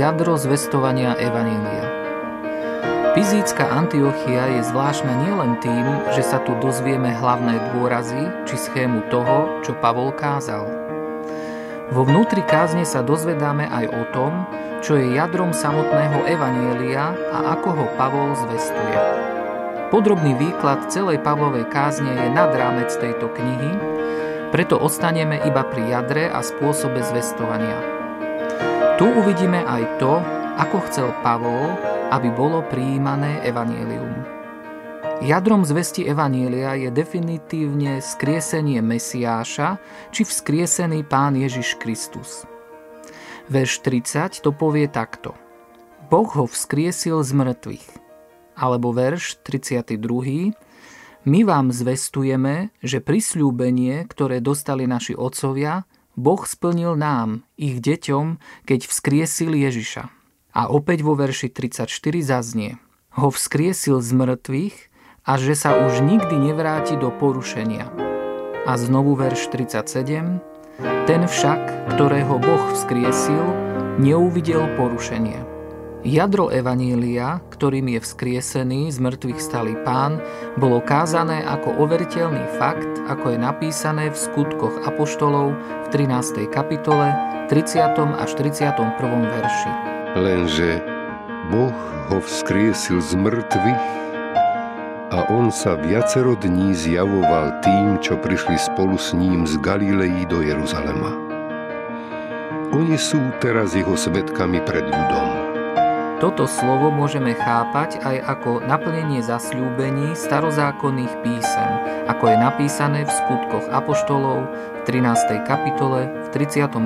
Jadro zvestovania Evanília Pizícka Antiochia je zvláštna nielen tým, že sa tu dozvieme hlavné dôrazy či schému toho, čo Pavol kázal. Vo vnútri kázne sa dozvedáme aj o tom, čo je jadrom samotného Evanielia a ako ho Pavol zvestuje. Podrobný výklad celej Pavlovej kázne je nad rámec tejto knihy, preto ostaneme iba pri jadre a spôsobe zvestovania. Tu uvidíme aj to, ako chcel Pavol, aby bolo prijímané Evanielium. Jadrom zvesti Evanielia je definitívne skriesenie Mesiáša či vzkriesený Pán Ježiš Kristus – Verš 30 to povie takto. Boh ho vzkriesil z mŕtvych. Alebo verš 32. My vám zvestujeme, že prisľúbenie, ktoré dostali naši otcovia, Boh splnil nám, ich deťom, keď vzkriesil Ježiša. A opäť vo verši 34 zaznie. Ho vzkriesil z mŕtvych a že sa už nikdy nevráti do porušenia. A znovu verš 37. Ten však, ktorého Boh vzkriesil, neuvidel porušenie. Jadro Evanília, ktorým je vzkriesený z mŕtvych stalý pán, bolo kázané ako overiteľný fakt, ako je napísané v skutkoch Apoštolov v 13. kapitole, 30. až 31. verši. Lenže Boh ho vzkriesil z mŕtvych a on sa viacero dní zjavoval tým, čo prišli spolu s ním z Galilei do Jeruzalema. Oni sú teraz jeho svetkami pred ľudom. Toto slovo môžeme chápať aj ako naplnenie zasľúbení starozákonných písem, ako je napísané v skutkoch Apoštolov v 13. kapitole v 32.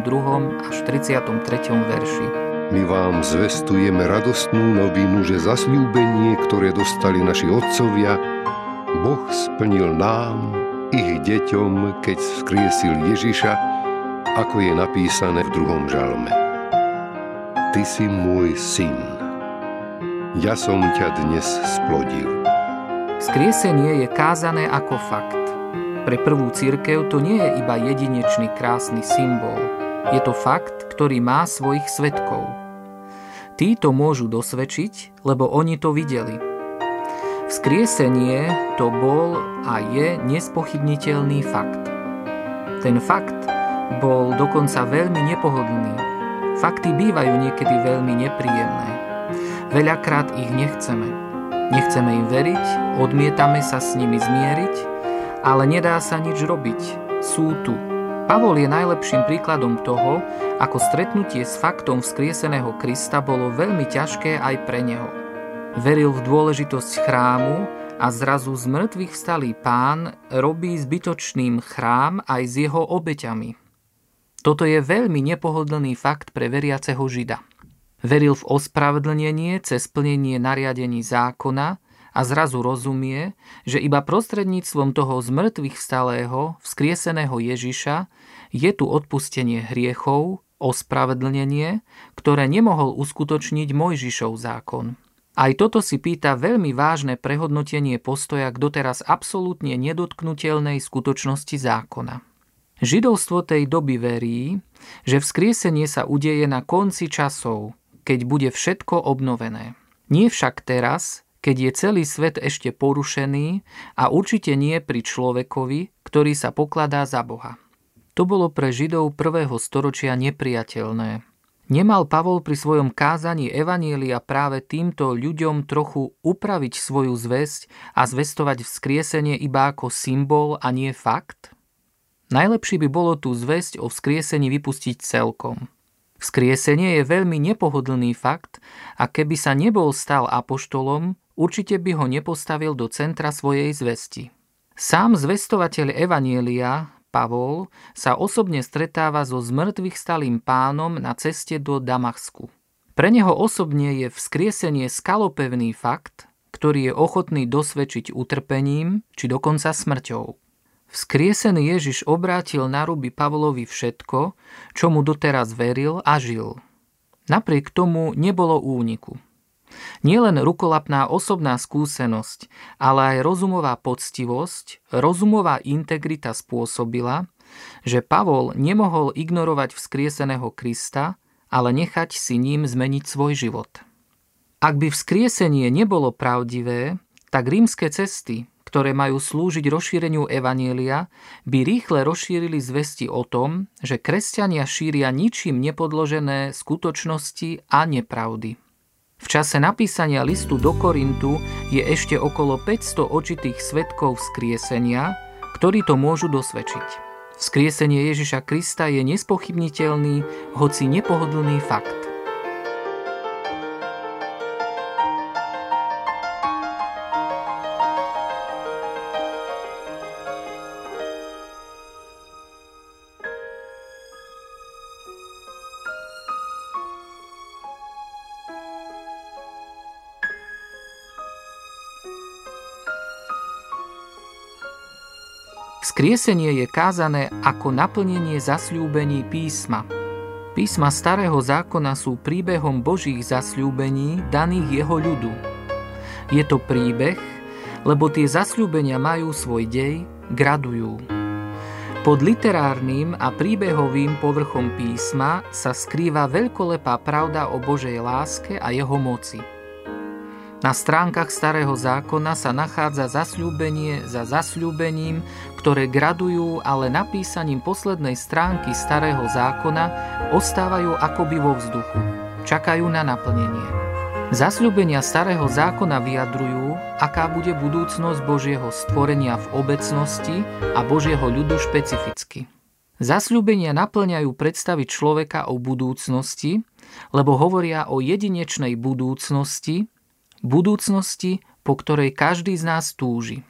až 33. verši. My vám zvestujeme radostnú novinu, že zasľúbenie, ktoré dostali naši otcovia, Boh splnil nám, ich deťom, keď vzkriesil Ježiša, ako je napísané v druhom žalme. Ty si môj syn. Ja som ťa dnes splodil. Skriesenie je kázané ako fakt. Pre prvú církev to nie je iba jedinečný krásny symbol. Je to fakt, ktorý má svojich svetkov. Títo môžu dosvedčiť, lebo oni to videli. Vzkriesenie to bol a je nespochybniteľný fakt. Ten fakt bol dokonca veľmi nepohodlný. Fakty bývajú niekedy veľmi nepríjemné. Veľakrát ich nechceme. Nechceme im veriť, odmietame sa s nimi zmieriť, ale nedá sa nič robiť. Sú tu Pavol je najlepším príkladom toho, ako stretnutie s faktom vzkrieseného Krista bolo veľmi ťažké aj pre neho. Veril v dôležitosť chrámu a zrazu z mŕtvych vstalý pán robí zbytočným chrám aj s jeho obeťami. Toto je veľmi nepohodlný fakt pre veriaceho Žida. Veril v ospravedlnenie cez plnenie nariadení zákona a zrazu rozumie, že iba prostredníctvom toho z mŕtvych vstalého, vzkrieseného Ježiša je tu odpustenie hriechov, ospravedlnenie, ktoré nemohol uskutočniť Mojžišov zákon. Aj toto si pýta veľmi vážne prehodnotenie postoja k doteraz absolútne nedotknutelnej skutočnosti zákona. Židovstvo tej doby verí, že vzkriesenie sa udeje na konci časov, keď bude všetko obnovené. Nie však teraz, keď je celý svet ešte porušený a určite nie pri človekovi, ktorý sa pokladá za Boha. To bolo pre Židov prvého storočia nepriateľné. Nemal Pavol pri svojom kázaní Evanielia práve týmto ľuďom trochu upraviť svoju zväzť a zvestovať vzkriesenie iba ako symbol a nie fakt? Najlepšie by bolo tú zväzť o vzkriesení vypustiť celkom. Vzkriesenie je veľmi nepohodlný fakt a keby sa nebol stal apoštolom, určite by ho nepostavil do centra svojej zvesti. Sám zvestovateľ Evanielia, Pavol, sa osobne stretáva so zmrtvých stalým pánom na ceste do Damasku. Pre neho osobne je vzkriesenie skalopevný fakt, ktorý je ochotný dosvedčiť utrpením či dokonca smrťou. Vzkriesený Ježiš obrátil na ruby Pavlovi všetko, čo mu doteraz veril a žil. Napriek tomu nebolo úniku. Nielen rukolapná osobná skúsenosť, ale aj rozumová poctivosť, rozumová integrita spôsobila, že Pavol nemohol ignorovať vzkrieseného Krista, ale nechať si ním zmeniť svoj život. Ak by vzkriesenie nebolo pravdivé, tak rímske cesty, ktoré majú slúžiť rozšíreniu Evanielia, by rýchle rozšírili zvesti o tom, že kresťania šíria ničím nepodložené skutočnosti a nepravdy. V čase napísania listu do Korintu je ešte okolo 500 očitých svetkov vzkriesenia, ktorí to môžu dosvedčiť. Vzkriesenie Ježiša Krista je nespochybniteľný, hoci nepohodlný fakt. Skriesenie je kázané ako naplnenie zasľúbení písma. Písma starého zákona sú príbehom Božích zasľúbení daných jeho ľudu. Je to príbeh, lebo tie zasľúbenia majú svoj dej, gradujú. Pod literárnym a príbehovým povrchom písma sa skrýva veľkolepá pravda o Božej láske a jeho moci – na stránkach Starého zákona sa nachádza zasľúbenie za zasľúbením, ktoré gradujú, ale napísaním poslednej stránky Starého zákona ostávajú akoby vo vzduchu. Čakajú na naplnenie. Zasľúbenia Starého zákona vyjadrujú, aká bude budúcnosť Božieho stvorenia v obecnosti a Božieho ľudu špecificky. Zasľúbenia naplňajú predstavy človeka o budúcnosti, lebo hovoria o jedinečnej budúcnosti, budúcnosti, po ktorej každý z nás túži.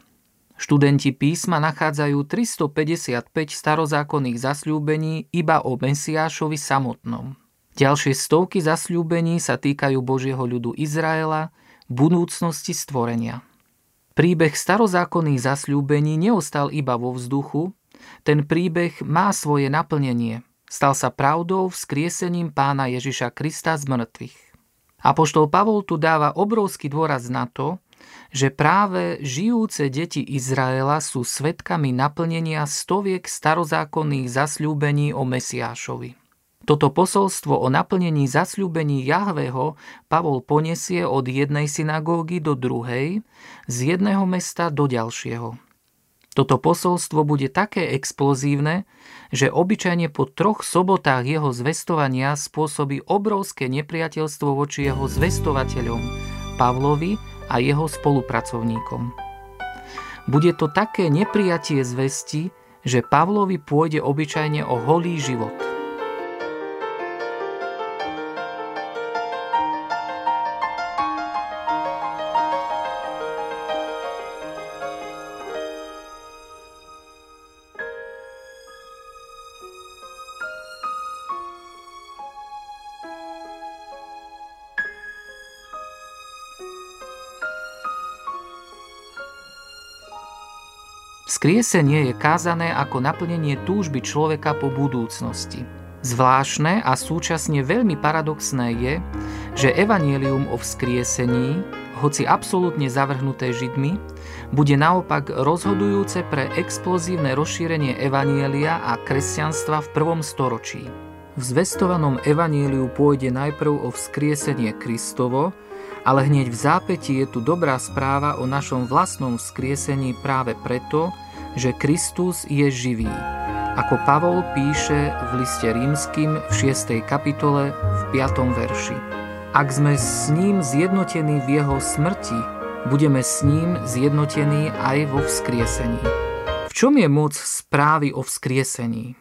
Študenti písma nachádzajú 355 starozákonných zasľúbení iba o Mesiášovi samotnom. Ďalšie stovky zasľúbení sa týkajú Božieho ľudu Izraela, budúcnosti stvorenia. Príbeh starozákonných zasľúbení neostal iba vo vzduchu, ten príbeh má svoje naplnenie. Stal sa pravdou vzkriesením pána Ježiša Krista z mŕtvych. Apoštol Pavol tu dáva obrovský dôraz na to, že práve žijúce deti Izraela sú svetkami naplnenia stoviek starozákonných zasľúbení o Mesiášovi. Toto posolstvo o naplnení zasľúbení Jahveho Pavol poniesie od jednej synagógy do druhej, z jedného mesta do ďalšieho. Toto posolstvo bude také explozívne, že obyčajne po troch sobotách jeho zvestovania spôsobí obrovské nepriateľstvo voči jeho zvestovateľom, Pavlovi a jeho spolupracovníkom. Bude to také neprijatie zvesti, že Pavlovi pôjde obyčajne o holý život – Skriesenie je kázané ako naplnenie túžby človeka po budúcnosti. Zvláštne a súčasne veľmi paradoxné je, že evanielium o vzkriesení, hoci absolútne zavrhnuté Židmi, bude naopak rozhodujúce pre explozívne rozšírenie evanielia a kresťanstva v prvom storočí. V zvestovanom evanieliu pôjde najprv o vzkriesenie Kristovo, ale hneď v zápäti je tu dobrá správa o našom vlastnom vzkriesení práve preto, že Kristus je živý. Ako Pavol píše v liste rímským v 6. kapitole v 5. verši. Ak sme s ním zjednotení v jeho smrti, budeme s ním zjednotení aj vo vzkriesení. V čom je moc správy o vzkriesení?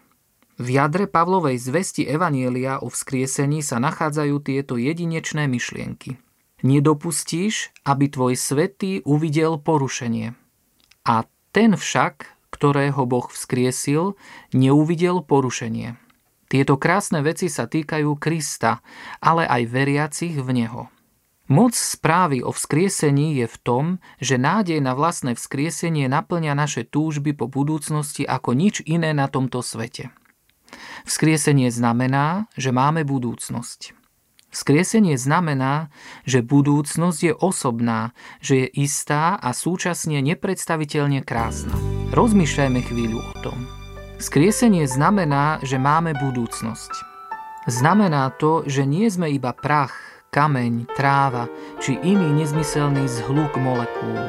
V jadre Pavlovej zvesti Evanielia o vzkriesení sa nachádzajú tieto jedinečné myšlienky. Nedopustíš, aby tvoj svetý uvidel porušenie. A ten však, ktorého Boh vzkriesil, neuvidel porušenie. Tieto krásne veci sa týkajú Krista, ale aj veriacich v Neho. Moc správy o vzkriesení je v tom, že nádej na vlastné vzkriesenie naplňa naše túžby po budúcnosti ako nič iné na tomto svete. Vzkriesenie znamená, že máme budúcnosť. Vzkriesenie znamená, že budúcnosť je osobná, že je istá a súčasne nepredstaviteľne krásna. Rozmýšľajme chvíľu o tom. Vzkriesenie znamená, že máme budúcnosť. Znamená to, že nie sme iba prach, kameň, tráva či iný nezmyselný zhluk molekúl.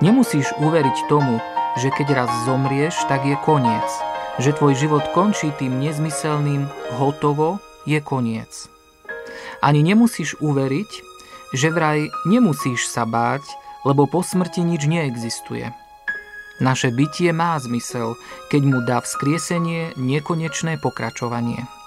Nemusíš uveriť tomu, že keď raz zomrieš, tak je koniec. Že tvoj život končí tým nezmyselným hotovo je koniec. Ani nemusíš uveriť, že vraj nemusíš sa báť, lebo po smrti nič neexistuje. Naše bytie má zmysel, keď mu dá vzkriesenie nekonečné pokračovanie.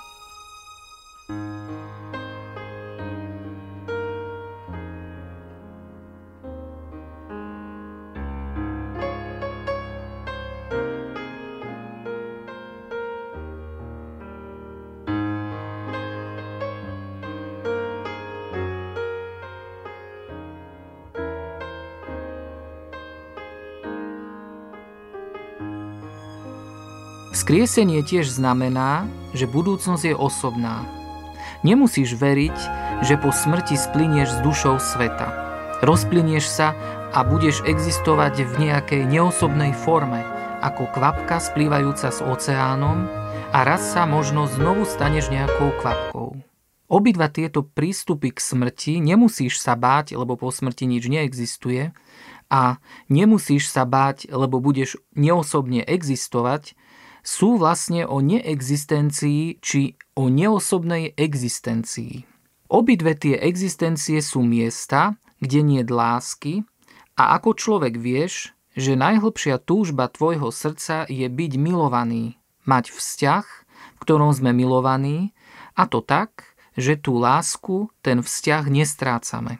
Skriesenie tiež znamená, že budúcnosť je osobná. Nemusíš veriť, že po smrti splinieš s dušou sveta. Rozplinieš sa a budeš existovať v nejakej neosobnej forme, ako kvapka splývajúca s oceánom a raz sa možno znovu staneš nejakou kvapkou. Obidva tieto prístupy k smrti nemusíš sa báť, lebo po smrti nič neexistuje a nemusíš sa báť, lebo budeš neosobne existovať, sú vlastne o neexistencii či o neosobnej existencii. Obidve tie existencie sú miesta, kde nie lásky a ako človek vieš, že najhlbšia túžba tvojho srdca je byť milovaný, mať vzťah, v ktorom sme milovaní a to tak, že tú lásku, ten vzťah nestrácame.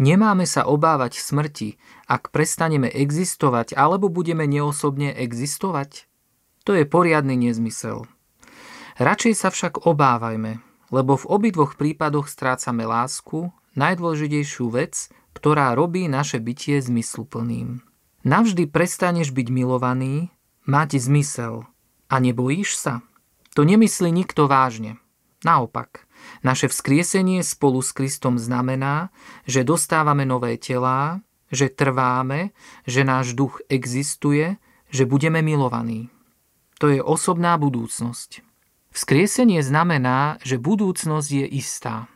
Nemáme sa obávať smrti, ak prestaneme existovať alebo budeme neosobne existovať? To je poriadny nezmysel. Radšej sa však obávajme, lebo v obidvoch prípadoch strácame lásku, najdôležitejšiu vec, ktorá robí naše bytie zmysluplným. Navždy prestaneš byť milovaný, mať zmysel a nebojíš sa? To nemyslí nikto vážne. Naopak, naše vzkriesenie spolu s Kristom znamená, že dostávame nové telá, že trváme, že náš duch existuje, že budeme milovaní to je osobná budúcnosť. Vzkriesenie znamená, že budúcnosť je istá.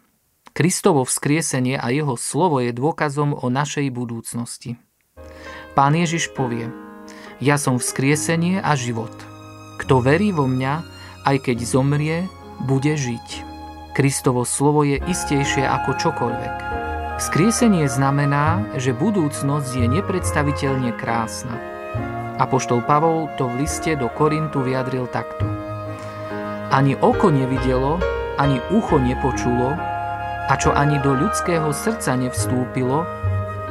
Kristovo vzkriesenie a jeho slovo je dôkazom o našej budúcnosti. Pán Ježiš povie, ja som vzkriesenie a život. Kto verí vo mňa, aj keď zomrie, bude žiť. Kristovo slovo je istejšie ako čokoľvek. Vzkriesenie znamená, že budúcnosť je nepredstaviteľne krásna. Apoštol Pavol to v liste do Korintu vyjadril takto. Ani oko nevidelo, ani ucho nepočulo, a čo ani do ľudského srdca nevstúpilo,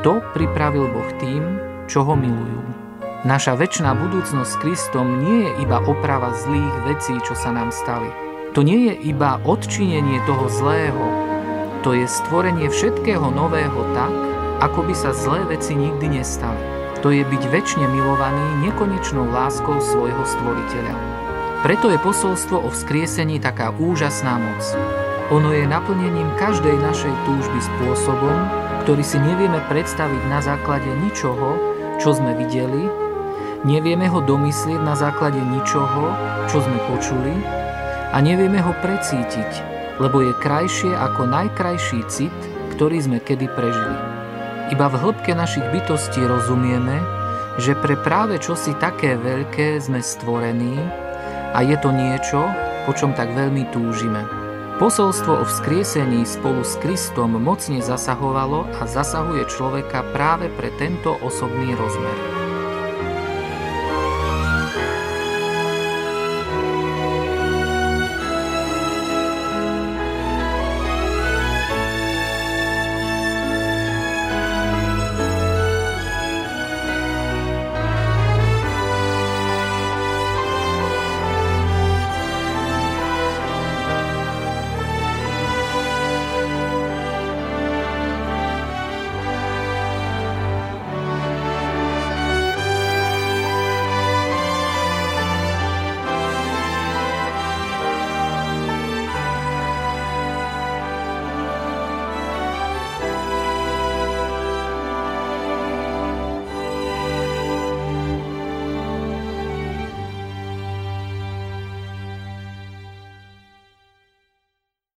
to pripravil Boh tým, čo ho milujú. Naša väčšiná budúcnosť s Kristom nie je iba oprava zlých vecí, čo sa nám stali. To nie je iba odčinenie toho zlého, to je stvorenie všetkého nového tak, ako by sa zlé veci nikdy nestali. To je byť väčšine milovaný nekonečnou láskou svojho stvoriteľa. Preto je posolstvo o vzkriesení taká úžasná moc. Ono je naplnením každej našej túžby spôsobom, ktorý si nevieme predstaviť na základe ničoho, čo sme videli, nevieme ho domyslieť na základe ničoho, čo sme počuli a nevieme ho precítiť, lebo je krajšie ako najkrajší cit, ktorý sme kedy prežili. Iba v hĺbke našich bytostí rozumieme, že pre práve čosi také veľké sme stvorení a je to niečo, po čom tak veľmi túžime. Posolstvo o vzkriesení spolu s Kristom mocne zasahovalo a zasahuje človeka práve pre tento osobný rozmer.